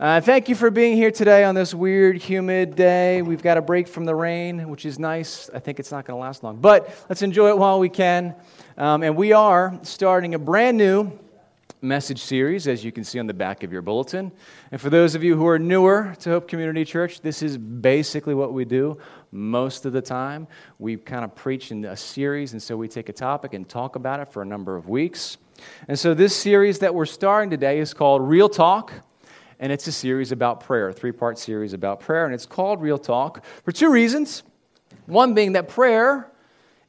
Uh, thank you for being here today on this weird, humid day. We've got a break from the rain, which is nice. I think it's not going to last long, but let's enjoy it while we can. Um, and we are starting a brand new message series, as you can see on the back of your bulletin. And for those of you who are newer to Hope Community Church, this is basically what we do most of the time. We kind of preach in a series, and so we take a topic and talk about it for a number of weeks. And so this series that we're starting today is called Real Talk and it's a series about prayer, a three part series about prayer, and it's called Real Talk for two reasons. One being that prayer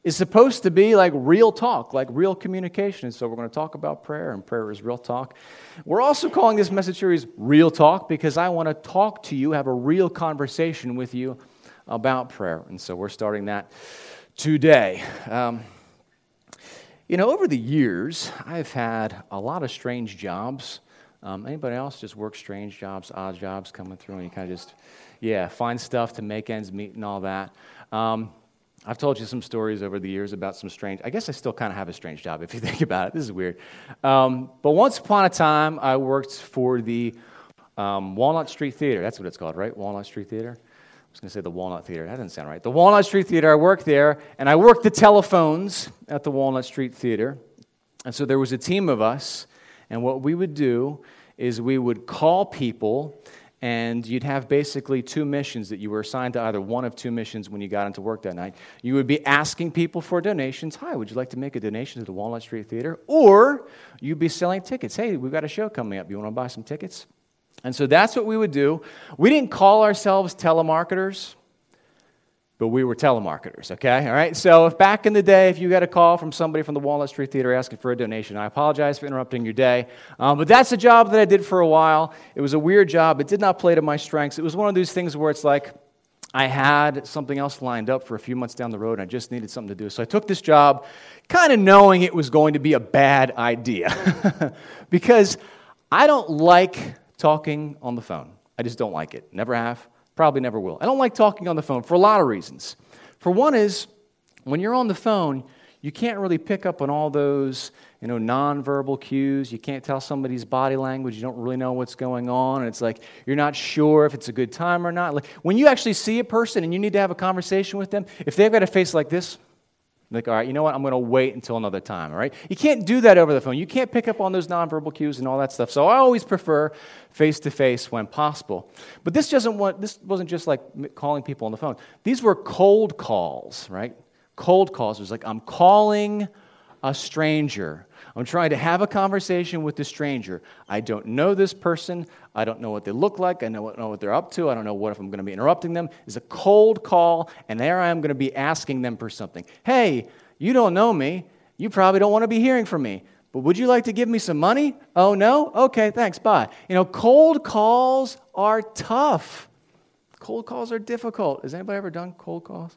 is supposed to be like real talk, like real communication. And so we're going to talk about prayer, and prayer is real talk. We're also calling this message series Real Talk because I want to talk to you, have a real conversation with you about prayer. And so we're starting that today. Um, you know, over the years, I've had a lot of strange jobs. Um, anybody else just work strange jobs, odd jobs coming through, and you kind of just, yeah, find stuff to make ends meet and all that. Um, I've told you some stories over the years about some strange. I guess I still kind of have a strange job if you think about it. This is weird. Um, but once upon a time, I worked for the um, Walnut Street Theater. That's what it's called, right? Walnut Street Theater. I was going to say the Walnut Theater. That doesn't sound right. The Walnut Street Theater. I worked there, and I worked the telephones at the Walnut Street Theater. And so there was a team of us, and what we would do is we would call people and you'd have basically two missions that you were assigned to either one of two missions when you got into work that night. You would be asking people for donations. Hi, would you like to make a donation to the Walnut Street Theater? Or you'd be selling tickets. Hey, we've got a show coming up. You want to buy some tickets? And so that's what we would do. We didn't call ourselves telemarketers but we were telemarketers, okay? All right? So if back in the day, if you got a call from somebody from the Walnut Street Theater asking for a donation, I apologize for interrupting your day. Um, but that's a job that I did for a while. It was a weird job. It did not play to my strengths. It was one of those things where it's like, I had something else lined up for a few months down the road, and I just needed something to do. So I took this job kind of knowing it was going to be a bad idea because I don't like talking on the phone. I just don't like it. Never have. Probably never will. I don't like talking on the phone for a lot of reasons. For one is, when you're on the phone, you can't really pick up on all those you know nonverbal cues you can't tell somebody's body language you don't really know what's going on and it's like you're not sure if it's a good time or not like when you actually see a person and you need to have a conversation with them if they've got a face like this like, all right, you know what? I'm going to wait until another time, all right? You can't do that over the phone. You can't pick up on those nonverbal cues and all that stuff. So I always prefer face to face when possible. But this, doesn't want, this wasn't just like calling people on the phone. These were cold calls, right? Cold calls. It was like, I'm calling a stranger. I'm trying to have a conversation with the stranger. I don't know this person. I don't know what they look like. I don't know what they're up to. I don't know what if I'm going to be interrupting them. It's a cold call, and there I am going to be asking them for something. Hey, you don't know me. You probably don't want to be hearing from me. But would you like to give me some money? Oh, no? Okay, thanks. Bye. You know, cold calls are tough. Cold calls are difficult. Has anybody ever done cold calls?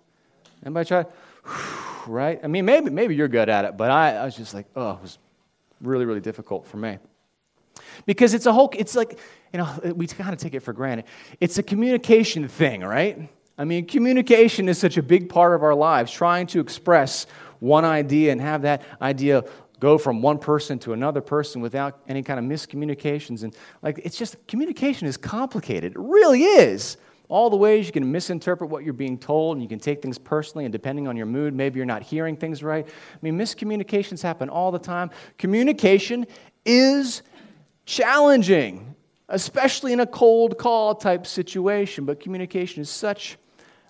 Anybody tried? Right? I mean, maybe, maybe you're good at it, but I, I was just like, oh, it was really, really difficult for me. Because it's a whole, it's like, you know, we kind of take it for granted. It's a communication thing, right? I mean, communication is such a big part of our lives, trying to express one idea and have that idea go from one person to another person without any kind of miscommunications. And like, it's just, communication is complicated. It really is all the ways you can misinterpret what you're being told, and you can take things personally, and depending on your mood, maybe you're not hearing things right. I mean, miscommunications happen all the time. Communication is challenging, especially in a cold call type situation, but communication is such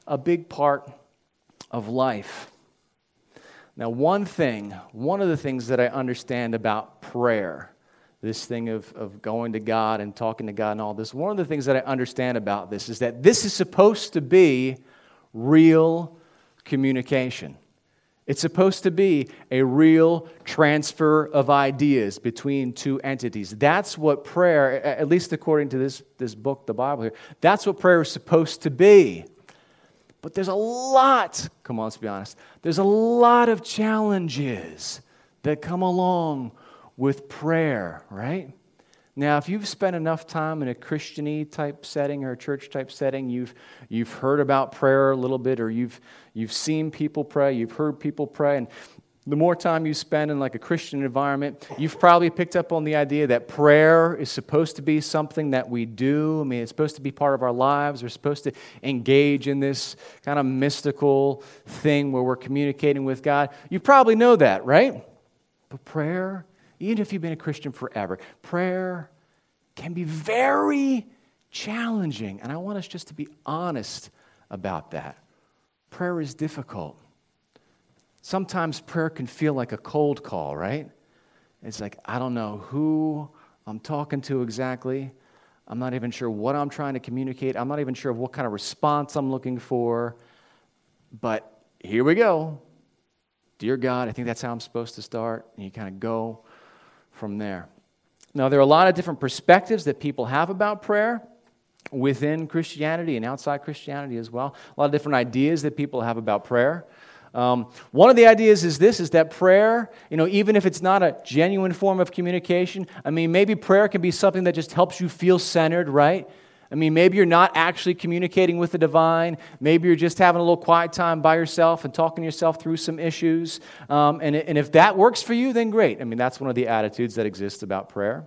a big part of life. Now, one thing, one of the things that I understand about prayer this thing of, of going to God and talking to God and all this. One of the things that I understand about this is that this is supposed to be real communication. It's supposed to be a real transfer of ideas between two entities. That's what prayer, at least according to this, this book, the Bible here, that's what prayer is supposed to be. But there's a lot, come on, let's be honest, there's a lot of challenges that come along with prayer, right? Now, if you've spent enough time in a Christiany type setting or a church type setting, you've, you've heard about prayer a little bit, or you've, you've seen people pray, you've heard people pray, and the more time you spend in like a Christian environment, you've probably picked up on the idea that prayer is supposed to be something that we do. I mean, it's supposed to be part of our lives. We're supposed to engage in this kind of mystical thing where we're communicating with God. You probably know that, right? But prayer, even if you've been a Christian forever, prayer can be very challenging. And I want us just to be honest about that. Prayer is difficult. Sometimes prayer can feel like a cold call, right? It's like, I don't know who I'm talking to exactly. I'm not even sure what I'm trying to communicate. I'm not even sure what kind of response I'm looking for. But here we go. Dear God, I think that's how I'm supposed to start. And you kind of go from there. Now, there are a lot of different perspectives that people have about prayer within Christianity and outside Christianity as well. A lot of different ideas that people have about prayer. Um, one of the ideas is this is that prayer, you know, even if it's not a genuine form of communication, I mean, maybe prayer can be something that just helps you feel centered, right? I mean, maybe you're not actually communicating with the divine. Maybe you're just having a little quiet time by yourself and talking yourself through some issues. Um, and, and if that works for you, then great. I mean, that's one of the attitudes that exists about prayer.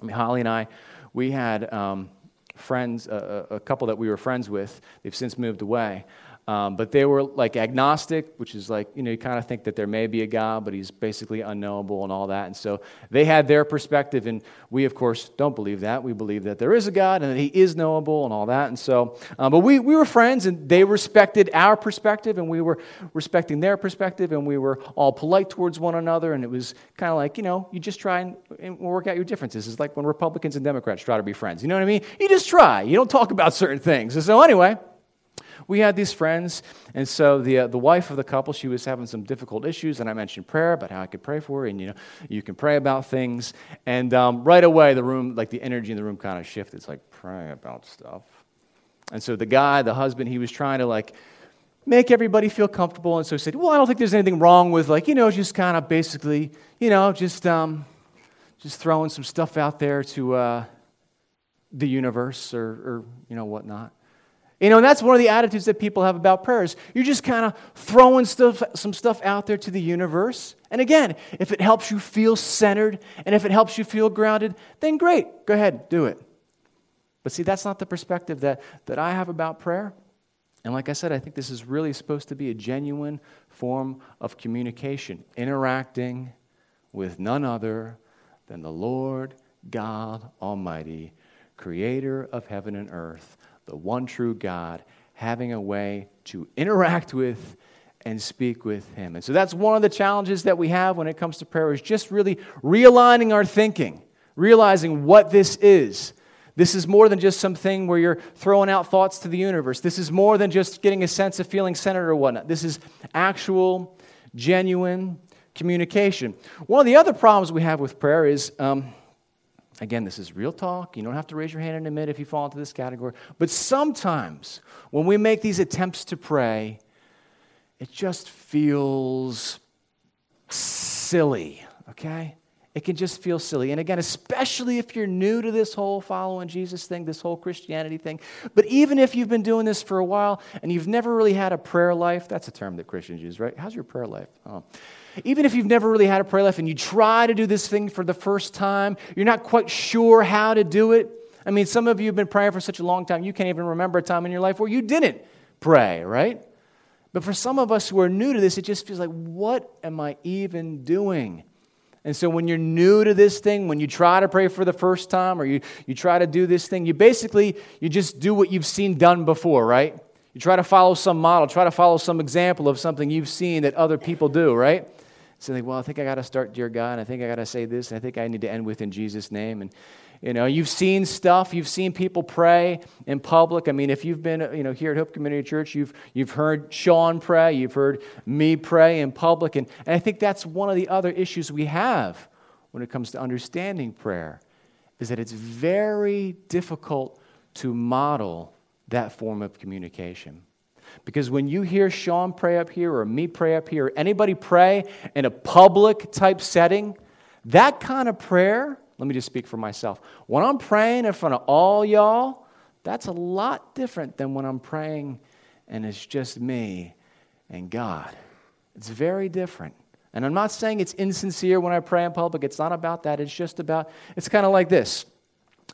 I mean, Holly and I, we had um, friends, a, a couple that we were friends with. They've since moved away. Um, but they were like agnostic, which is like, you know, you kind of think that there may be a God, but he's basically unknowable and all that. And so they had their perspective, and we, of course, don't believe that. We believe that there is a God and that he is knowable and all that. And so, um, but we, we were friends, and they respected our perspective, and we were respecting their perspective, and we were all polite towards one another. And it was kind of like, you know, you just try and, and work out your differences. It's like when Republicans and Democrats try to be friends. You know what I mean? You just try. You don't talk about certain things. And so, anyway, we had these friends, and so the, uh, the wife of the couple, she was having some difficult issues, and I mentioned prayer about how I could pray for her, and you know, you can pray about things. And um, right away, the room, like the energy in the room kind of shifted. It's like, pray about stuff. And so the guy, the husband, he was trying to like make everybody feel comfortable, and so he said, well, I don't think there's anything wrong with like, you know, just kind of basically, you know, just, um, just throwing some stuff out there to uh, the universe or, or, you know, whatnot. You know, and that's one of the attitudes that people have about prayers. You're just kind of throwing stuff, some stuff out there to the universe. And again, if it helps you feel centered and if it helps you feel grounded, then great, go ahead, do it. But see, that's not the perspective that, that I have about prayer. And like I said, I think this is really supposed to be a genuine form of communication, interacting with none other than the Lord God Almighty, creator of heaven and earth the one true God, having a way to interact with and speak with Him. And so that's one of the challenges that we have when it comes to prayer is just really realigning our thinking, realizing what this is. This is more than just something where you're throwing out thoughts to the universe. This is more than just getting a sense of feeling centered or whatnot. This is actual, genuine communication. One of the other problems we have with prayer is um, Again, this is real talk. You don't have to raise your hand and admit if you fall into this category. But sometimes when we make these attempts to pray, it just feels silly, okay? It can just feel silly. And again, especially if you're new to this whole following Jesus thing, this whole Christianity thing. But even if you've been doing this for a while and you've never really had a prayer life, that's a term that Christians use, right? How's your prayer life? Oh. Even if you've never really had a prayer life and you try to do this thing for the first time, you're not quite sure how to do it. I mean, some of you have been praying for such a long time, you can't even remember a time in your life where you didn't pray, right? But for some of us who are new to this, it just feels like, what am I even doing? And so when you're new to this thing, when you try to pray for the first time or you, you try to do this thing, you basically you just do what you've seen done before, right? You try to follow some model, try to follow some example of something you've seen that other people do, right? So like, well, I think I got to start, dear God. I think I got to say this. I think I need to end with in Jesus' name. And you know, you've seen stuff. You've seen people pray in public. I mean, if you've been, you know, here at Hope Community Church, you've you've heard Sean pray. You've heard me pray in public, and, and I think that's one of the other issues we have when it comes to understanding prayer, is that it's very difficult to model that form of communication. Because when you hear Sean pray up here or me pray up here, or anybody pray in a public type setting, that kind of prayer, let me just speak for myself. When I'm praying in front of all y'all, that's a lot different than when I'm praying and it's just me and God. It's very different. And I'm not saying it's insincere when I pray in public. It's not about that. It's just about, it's kind of like this.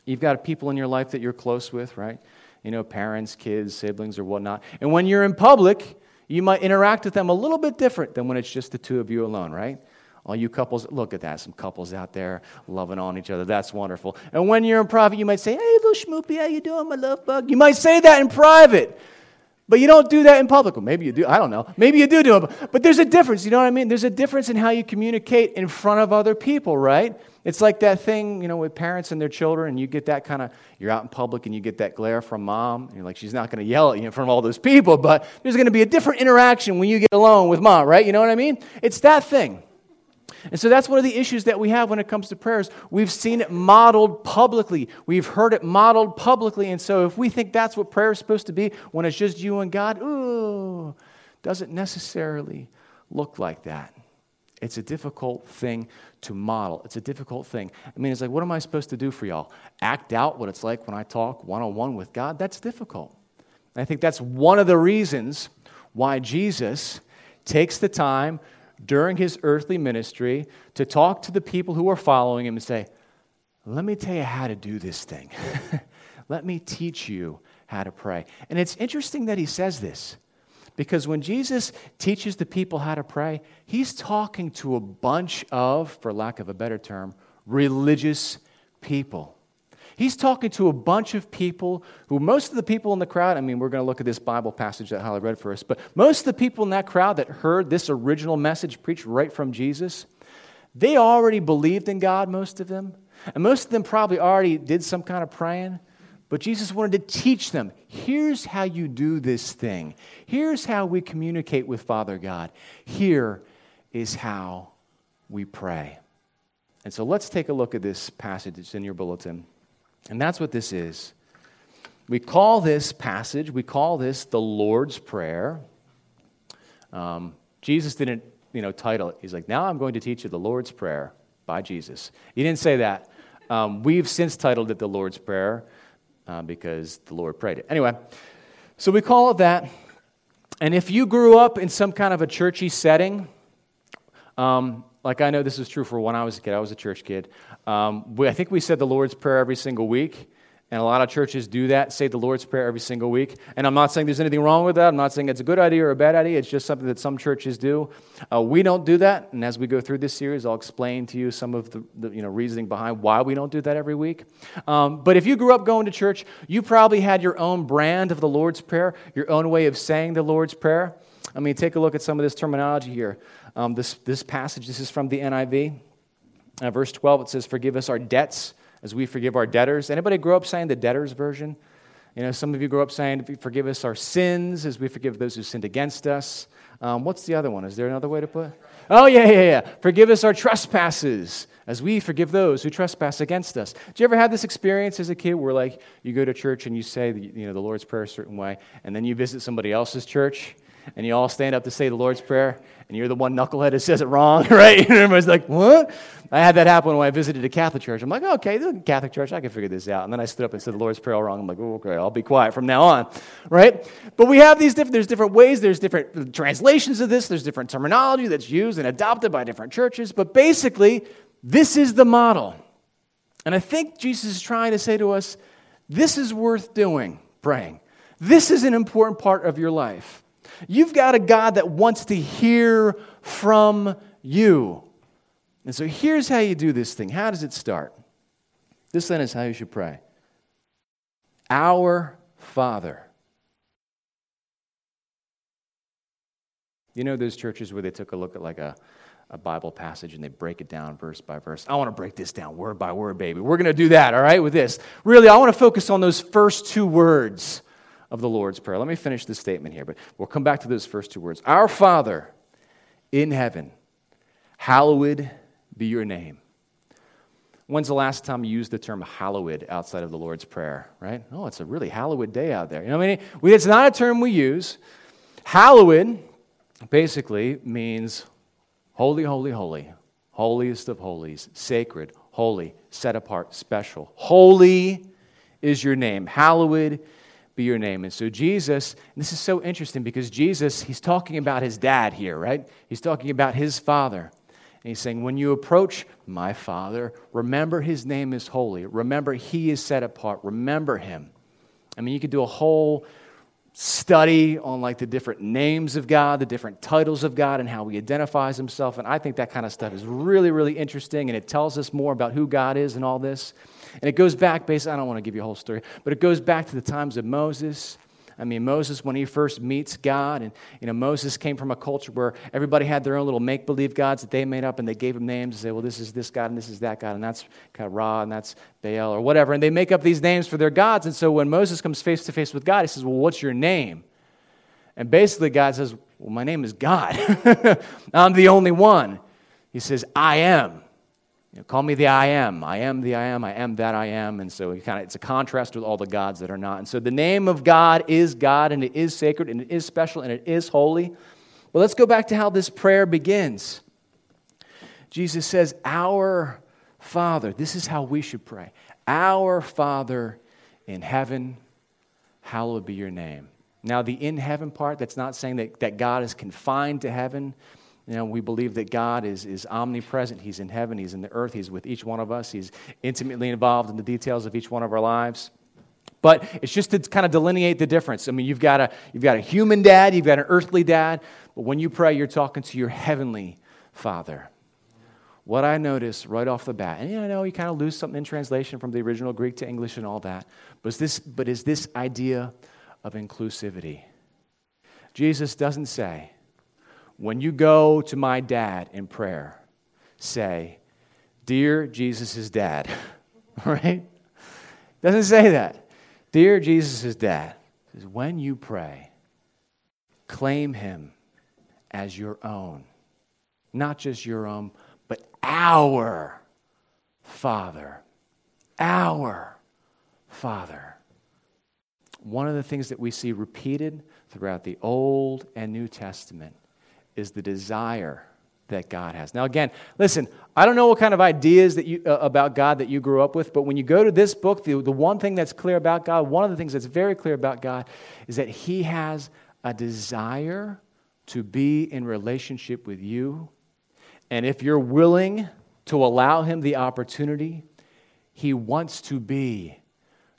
You've got people in your life that you're close with, right? You know, parents, kids, siblings, or whatnot. And when you're in public, you might interact with them a little bit different than when it's just the two of you alone, right? All you couples, look at that. Some couples out there loving on each other. That's wonderful. And when you're in private, you might say, Hey, little schmoopy, how you doing, my love bug? You might say that in private. But you don't do that in public. Well, maybe you do. I don't know. Maybe you do do it. But there's a difference. You know what I mean? There's a difference in how you communicate in front of other people, right? It's like that thing, you know, with parents and their children, and you get that kind of, you're out in public and you get that glare from mom. And you're like, she's not going to yell at you in front of all those people, but there's going to be a different interaction when you get alone with mom, right? You know what I mean? It's that thing. And so that's one of the issues that we have when it comes to prayers. We've seen it modeled publicly, we've heard it modeled publicly. And so if we think that's what prayer is supposed to be when it's just you and God, ooh, doesn't necessarily look like that. It's a difficult thing to model. It's a difficult thing. I mean, it's like, what am I supposed to do for y'all? Act out what it's like when I talk one on one with God? That's difficult. I think that's one of the reasons why Jesus takes the time during his earthly ministry to talk to the people who are following him and say, Let me tell you how to do this thing. Let me teach you how to pray. And it's interesting that he says this because when Jesus teaches the people how to pray, he's talking to a bunch of, for lack of a better term, religious people. He's talking to a bunch of people who, most of the people in the crowd, I mean, we're going to look at this Bible passage that Holly read for us, but most of the people in that crowd that heard this original message preached right from Jesus, they already believed in God, most of them. And most of them probably already did some kind of praying. But Jesus wanted to teach them here's how you do this thing. Here's how we communicate with Father God. Here is how we pray. And so let's take a look at this passage. It's in your bulletin. And that's what this is. We call this passage, we call this the Lord's Prayer. Um, Jesus didn't, you know, title it. He's like, now I'm going to teach you the Lord's Prayer by Jesus. He didn't say that. Um, we've since titled it the Lord's Prayer uh, because the Lord prayed it. Anyway, so we call it that. And if you grew up in some kind of a churchy setting, um, like I know this is true for when I was a kid, I was a church kid. Um, we, I think we said the Lord's Prayer every single week. And a lot of churches do that, say the Lord's Prayer every single week. And I'm not saying there's anything wrong with that. I'm not saying it's a good idea or a bad idea. It's just something that some churches do. Uh, we don't do that. And as we go through this series, I'll explain to you some of the, the you know, reasoning behind why we don't do that every week. Um, but if you grew up going to church, you probably had your own brand of the Lord's Prayer, your own way of saying the Lord's Prayer. I mean, take a look at some of this terminology here. Um, this, this passage, this is from the NIV. Uh, verse 12, it says, Forgive us our debts as we forgive our debtors. Anybody grow up saying the debtors version? You know, some of you grow up saying, Forgive us our sins as we forgive those who sinned against us. Um, what's the other one? Is there another way to put it? Oh, yeah, yeah, yeah. Forgive us our trespasses as we forgive those who trespass against us. Did you ever have this experience as a kid where, like, you go to church and you say, you know, the Lord's Prayer a certain way, and then you visit somebody else's church and you all stand up to say the Lord's Prayer, and you're the one knucklehead that says it wrong, right? And everybody's like, what? I had that happen when I visited a Catholic church. I'm like, okay, the Catholic church, I can figure this out. And then I stood up and said the Lord's Prayer all wrong. I'm like, okay, I'll be quiet from now on, right? But we have these different, there's different ways, there's different translations of this, there's different terminology that's used and adopted by different churches. But basically, this is the model. And I think Jesus is trying to say to us, this is worth doing, praying. This is an important part of your life. You've got a God that wants to hear from you. And so here's how you do this thing. How does it start? This then is how you should pray Our Father. You know those churches where they took a look at like a, a Bible passage and they break it down verse by verse. I want to break this down word by word, baby. We're going to do that, all right, with this. Really, I want to focus on those first two words of the Lord's Prayer. Let me finish this statement here, but we'll come back to those first two words. Our Father in heaven, hallowed be your name. When's the last time you used the term hallowed outside of the Lord's Prayer, right? Oh, it's a really hallowed day out there. You know what I mean? It's not a term we use. Hallowed basically means holy, holy, holy, holiest of holies, sacred, holy, set apart, special. Holy is your name. Hallowed be your name. And so, Jesus, and this is so interesting because Jesus, he's talking about his dad here, right? He's talking about his father. And he's saying, when you approach my father, remember his name is holy. Remember he is set apart. Remember him. I mean, you could do a whole study on like the different names of God, the different titles of God, and how he identifies himself. And I think that kind of stuff is really, really interesting. And it tells us more about who God is and all this. And it goes back, basically, I don't want to give you a whole story, but it goes back to the times of Moses. I mean, Moses, when he first meets God, and you know, Moses came from a culture where everybody had their own little make believe gods that they made up, and they gave them names and say, well, this is this God, and this is that God, and that's Ra, and that's Baal, or whatever. And they make up these names for their gods. And so when Moses comes face to face with God, he says, well, what's your name? And basically, God says, well, my name is God. I'm the only one. He says, I am. You know, call me the I am. I am the I am. I am that I am. And so it kind of, it's a contrast with all the gods that are not. And so the name of God is God, and it is sacred, and it is special, and it is holy. Well, let's go back to how this prayer begins. Jesus says, Our Father. This is how we should pray. Our Father in heaven, hallowed be your name. Now, the in heaven part, that's not saying that, that God is confined to heaven. You know, we believe that God is, is omnipresent. He's in heaven, He's in the earth, He's with each one of us, He's intimately involved in the details of each one of our lives. But it's just to kind of delineate the difference. I mean, you've got, a, you've got a human dad, you've got an earthly dad, but when you pray, you're talking to your heavenly father. What I notice right off the bat, and you know, you kind of lose something in translation from the original Greek to English and all that, but is this, but is this idea of inclusivity. Jesus doesn't say, when you go to my dad in prayer, say, Dear Jesus' dad. right? Doesn't say that. Dear Jesus' dad. Says, when you pray, claim him as your own. Not just your own, but our Father. Our Father. One of the things that we see repeated throughout the Old and New Testament is the desire that God has. Now, again, listen, I don't know what kind of ideas that you, uh, about God that you grew up with, but when you go to this book, the, the one thing that's clear about God, one of the things that's very clear about God, is that He has a desire to be in relationship with you. And if you're willing to allow Him the opportunity, He wants to be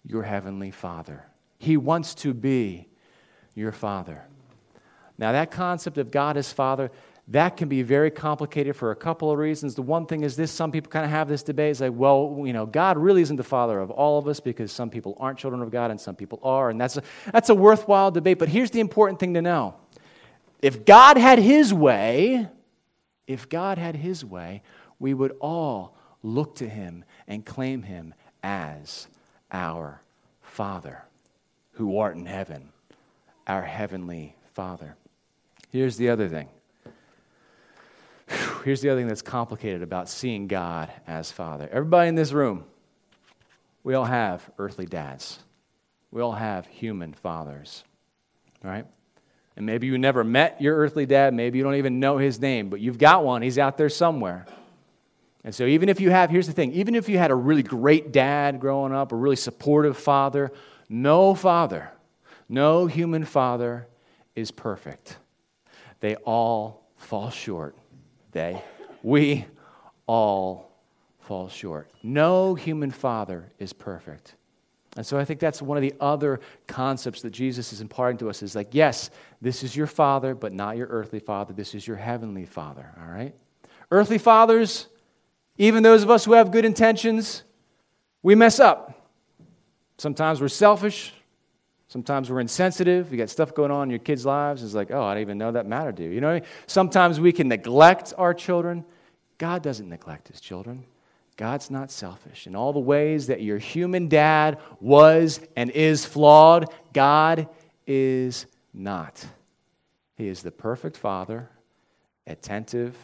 your Heavenly Father. He wants to be your Father. Now, that concept of God as Father, that can be very complicated for a couple of reasons. The one thing is this some people kind of have this debate. It's like, well, you know, God really isn't the father of all of us because some people aren't children of God and some people are. And that's a, that's a worthwhile debate. But here's the important thing to know if God had his way, if God had his way, we would all look to him and claim him as our Father who art in heaven, our heavenly Father. Here's the other thing. Here's the other thing that's complicated about seeing God as Father. Everybody in this room, we all have earthly dads. We all have human fathers, right? And maybe you never met your earthly dad. Maybe you don't even know his name, but you've got one. He's out there somewhere. And so, even if you have, here's the thing even if you had a really great dad growing up, a really supportive father, no father, no human father is perfect. They all fall short. They, we all fall short. No human father is perfect. And so I think that's one of the other concepts that Jesus is imparting to us is like, yes, this is your father, but not your earthly father. This is your heavenly father, all right? Earthly fathers, even those of us who have good intentions, we mess up. Sometimes we're selfish. Sometimes we're insensitive. You got stuff going on in your kids' lives. It's like, oh, I didn't even know that mattered to you. You know, I mean? sometimes we can neglect our children. God doesn't neglect his children. God's not selfish. In all the ways that your human dad was and is flawed, God is not. He is the perfect father, attentive,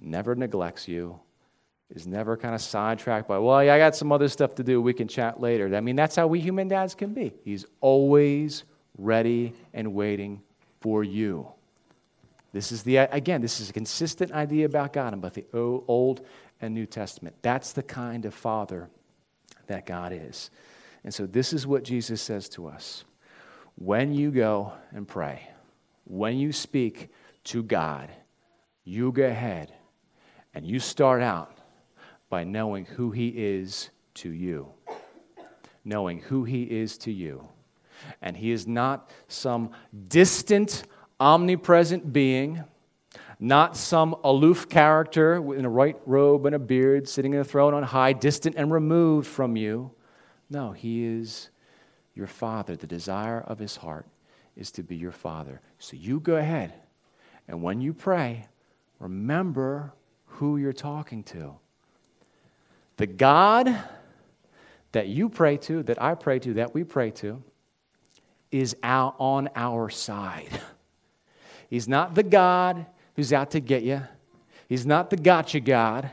never neglects you, is never kind of sidetracked by, well, yeah, I got some other stuff to do. We can chat later. I mean, that's how we human dads can be. He's always ready and waiting for you. This is the, again, this is a consistent idea about God and about the Old and New Testament. That's the kind of father that God is. And so this is what Jesus says to us. when you go and pray, when you speak to God, you go ahead and you start out by knowing who He is to you. Knowing who He is to you. And He is not some distant, omnipresent being, not some aloof character in a white robe and a beard sitting in a throne on high, distant and removed from you. No, He is your Father. The desire of His heart is to be your Father. So you go ahead, and when you pray, remember who you're talking to. The God that you pray to, that I pray to, that we pray to, is out on our side. He's not the God who's out to get you. He's not the gotcha God.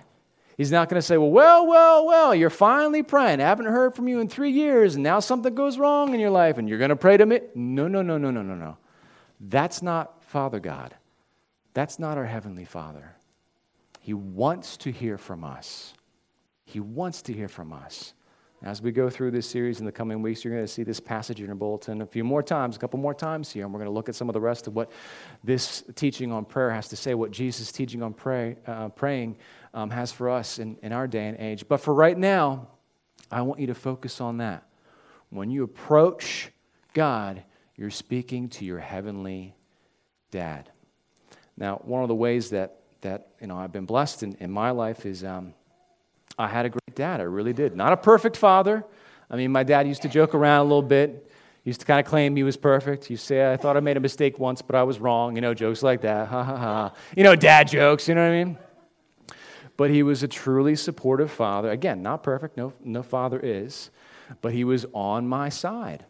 He's not going to say, well, well, well, well, you're finally praying. I haven't heard from you in three years, and now something goes wrong in your life, and you're going to pray to me. No, no, no, no, no, no, no. That's not Father God. That's not our Heavenly Father. He wants to hear from us. He wants to hear from us. As we go through this series in the coming weeks, you're going to see this passage in your bulletin a few more times, a couple more times here, and we're going to look at some of the rest of what this teaching on prayer has to say, what Jesus' teaching on pray, uh, praying um, has for us in, in our day and age. But for right now, I want you to focus on that. When you approach God, you're speaking to your heavenly dad. Now, one of the ways that, that you know, I've been blessed in, in my life is um, I had a great dad. I really did. Not a perfect father. I mean, my dad used to joke around a little bit. He used to kind of claim he was perfect. You say, I thought I made a mistake once, but I was wrong. You know, jokes like that. Ha ha ha. You know, dad jokes, you know what I mean? But he was a truly supportive father. Again, not perfect, no, no father is, but he was on my side.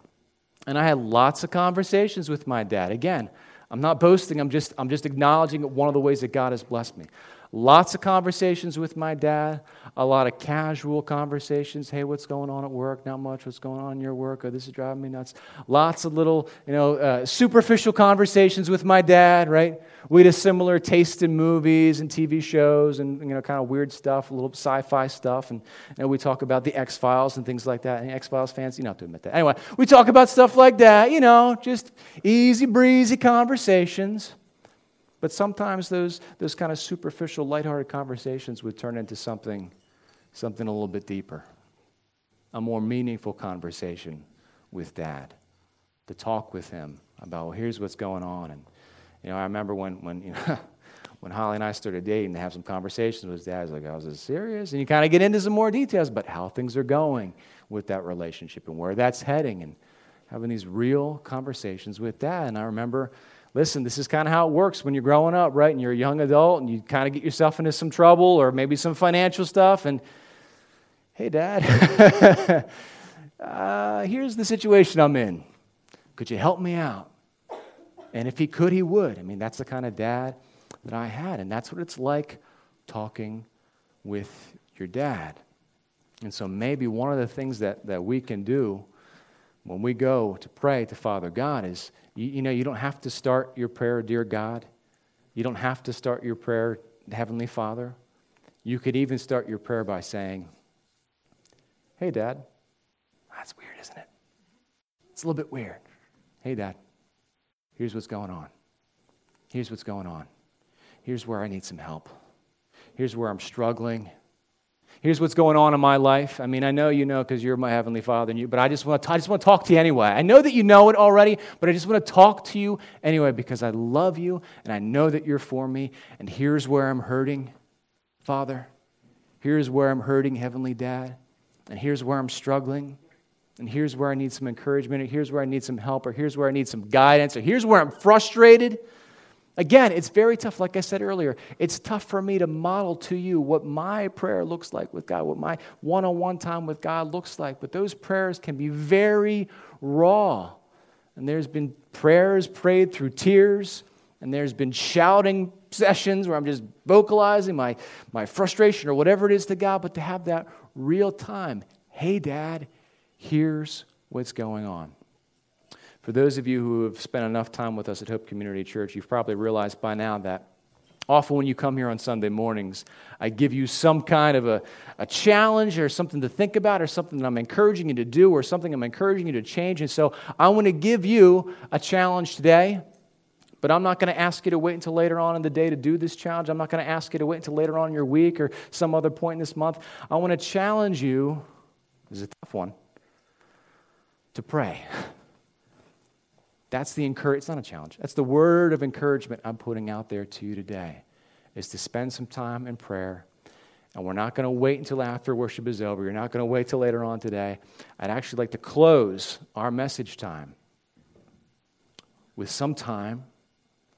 And I had lots of conversations with my dad. Again, I'm not boasting, I'm just, I'm just acknowledging one of the ways that God has blessed me. Lots of conversations with my dad, a lot of casual conversations. Hey, what's going on at work? Not much. What's going on in your work? Oh, this is driving me nuts. Lots of little, you know, uh, superficial conversations with my dad, right? We had a similar taste in movies and TV shows and, you know, kind of weird stuff, a little sci fi stuff. And you know, we talk about the X Files and things like that. Any X Files fans? You don't have to admit that. Anyway, we talk about stuff like that, you know, just easy breezy conversations. But sometimes those, those kind of superficial, lighthearted conversations would turn into something, something a little bit deeper, a more meaningful conversation with dad, to talk with him about, well, here's what's going on. And, you know, I remember when, when, you know, when Holly and I started dating to have some conversations with dad, I was like, I was this serious? And you kind of get into some more details about how things are going with that relationship and where that's heading and having these real conversations with dad. And I remember listen, this is kind of how it works when you're growing up, right? And you're a young adult and you kind of get yourself into some trouble or maybe some financial stuff. And hey, dad, uh, here's the situation I'm in. Could you help me out? And if he could, he would. I mean, that's the kind of dad that I had. And that's what it's like talking with your dad. And so maybe one of the things that, that we can do when we go to pray to Father God is, you, you know, you don't have to start your prayer, Dear God. You don't have to start your prayer, Heavenly Father. You could even start your prayer by saying, Hey, Dad. That's weird, isn't it? It's a little bit weird. Hey, Dad. Here's what's going on. Here's what's going on. Here's where I need some help. Here's where I'm struggling. Here's what's going on in my life. I mean, I know you know because you're my heavenly Father, and you, but I just want to I just want to talk to you anyway. I know that you know it already, but I just want to talk to you anyway because I love you and I know that you're for me. And here's where I'm hurting, Father. Here's where I'm hurting, Heavenly Dad. And here's where I'm struggling. And here's where I need some encouragement, or here's where I need some help, or here's where I need some guidance, or here's where I'm frustrated. Again, it's very tough. Like I said earlier, it's tough for me to model to you what my prayer looks like with God, what my one on one time with God looks like. But those prayers can be very raw. And there's been prayers prayed through tears, and there's been shouting sessions where I'm just vocalizing my, my frustration or whatever it is to God. But to have that real time, hey, Dad, here's what's going on. For those of you who have spent enough time with us at Hope Community Church, you've probably realized by now that Often, when you come here on Sunday mornings, I give you some kind of a, a challenge or something to think about or something that I'm encouraging you to do or something I'm encouraging you to change. And so I want to give you a challenge today, but I'm not going to ask you to wait until later on in the day to do this challenge. I'm not going to ask you to wait until later on in your week or some other point in this month. I want to challenge you, this is a tough one, to pray. That's the encourage. It's not a challenge. That's the word of encouragement I'm putting out there to you today, is to spend some time in prayer. And we're not going to wait until after worship is over. You're not going to wait till later on today. I'd actually like to close our message time with some time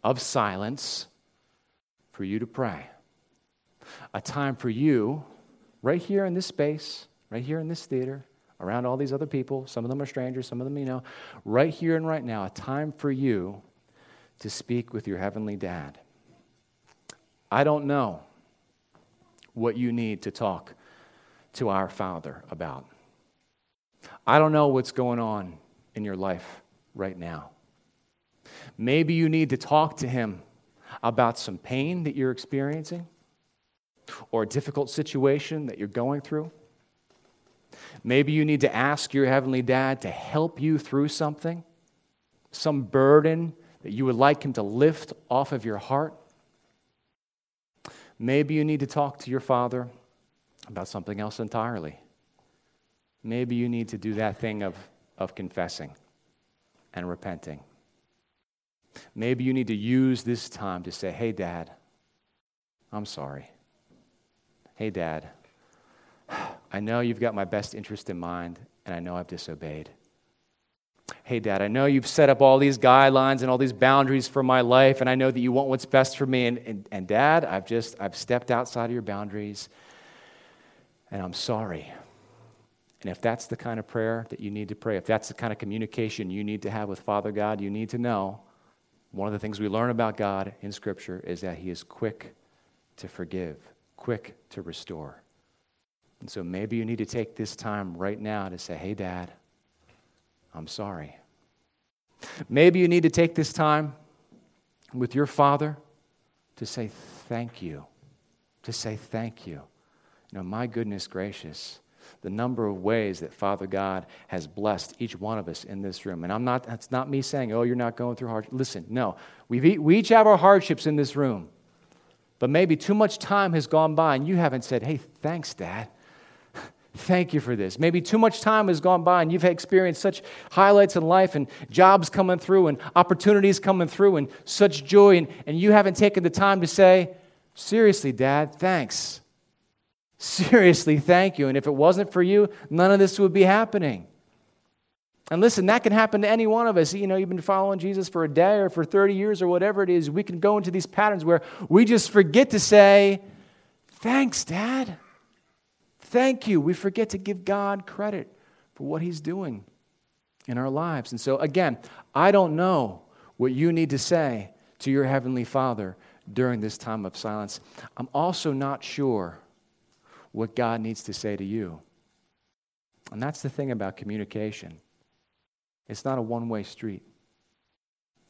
of silence for you to pray. A time for you, right here in this space, right here in this theater, around all these other people. Some of them are strangers, some of them you know. Right here and right now, a time for you to speak with your heavenly dad. I don't know what you need to talk to our Father about. I don't know what's going on in your life right now. Maybe you need to talk to Him about some pain that you're experiencing or a difficult situation that you're going through. Maybe you need to ask your Heavenly Dad to help you through something, some burden that you would like Him to lift off of your heart. Maybe you need to talk to your Father about something else entirely. Maybe you need to do that thing of, of confessing and repenting. Maybe you need to use this time to say, Hey, Dad, I'm sorry. Hey, Dad, I know you've got my best interest in mind, and I know I've disobeyed. Hey, Dad, I know you've set up all these guidelines and all these boundaries for my life, and I know that you want what's best for me. And, and, and Dad, I've just, I've stepped outside of your boundaries, and I'm sorry. And if that's the kind of prayer that you need to pray, if that's the kind of communication you need to have with Father God, you need to know one of the things we learn about God in Scripture is that He is quick to forgive, quick to restore. And so maybe you need to take this time right now to say, hey, Dad, I'm sorry. Maybe you need to take this time with your father to say thank you. To say thank you. You know, my goodness gracious, the number of ways that Father God has blessed each one of us in this room. And I'm not, that's not me saying, oh, you're not going through hard. Listen, no. we we each have our hardships in this room. But maybe too much time has gone by and you haven't said, hey, thanks, Dad. Thank you for this. Maybe too much time has gone by and you've experienced such highlights in life and jobs coming through and opportunities coming through and such joy, and, and you haven't taken the time to say, Seriously, Dad, thanks. Seriously, thank you. And if it wasn't for you, none of this would be happening. And listen, that can happen to any one of us. You know, you've been following Jesus for a day or for 30 years or whatever it is. We can go into these patterns where we just forget to say, Thanks, Dad. Thank you. We forget to give God credit for what He's doing in our lives. And so, again, I don't know what you need to say to your Heavenly Father during this time of silence. I'm also not sure what God needs to say to you. And that's the thing about communication it's not a one way street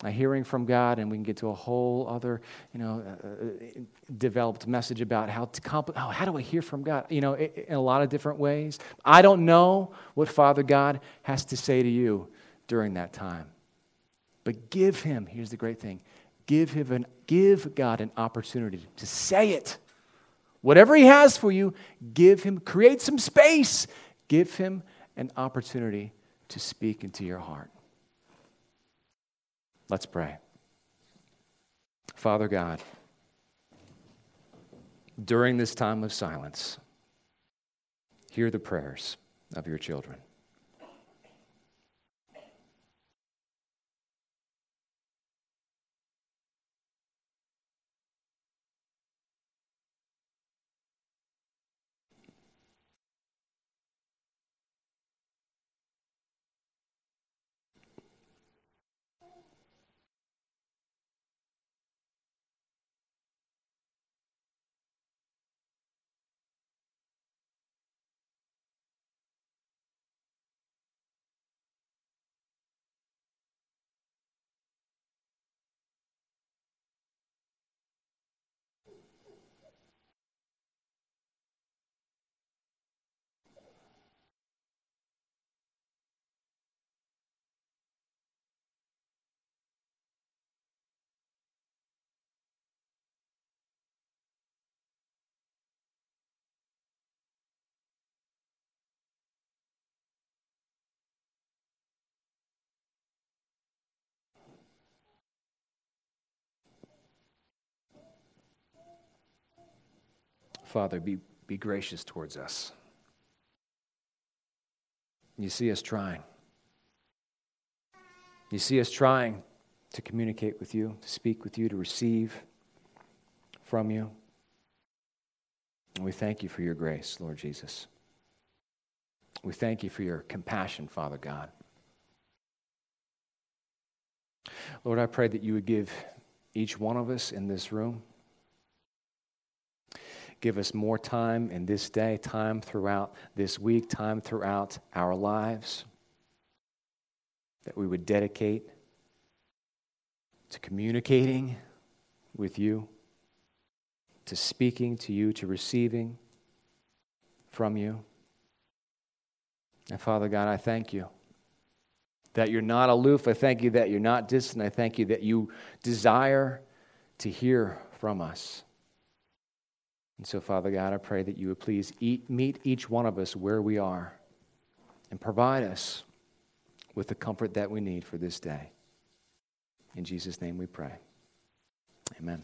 a hearing from God, and we can get to a whole other, you know, uh, uh developed message about how to oh, how do I hear from God? You know, in a lot of different ways. I don't know what Father God has to say to you during that time, but give Him. Here's the great thing: give Him an, give God an opportunity to say it. Whatever He has for you, give Him. Create some space. Give Him an opportunity to speak into your heart. Let's pray. Father God, during this time of silence, hear the prayers of your children. Father, be, be gracious towards us. You see us trying. You see us trying to communicate with you, to speak with you, to receive from you. And we thank you for your grace, Lord Jesus. We thank you for your compassion, Father God. Lord, I pray that you would give each one of us in this room, give us more time in this day, time throughout this week, time throughout our lives, that we would dedicate to communicating with you, to speaking to you, to receiving from you. And Father God, I thank you that you're not aloof. I thank you that you're not distant. I thank you that you desire to hear from us. And so, Father God, I pray that you would please eat, meet each one of us where we are and provide us with the comfort that we need for this day. In Jesus' name we pray. Amen.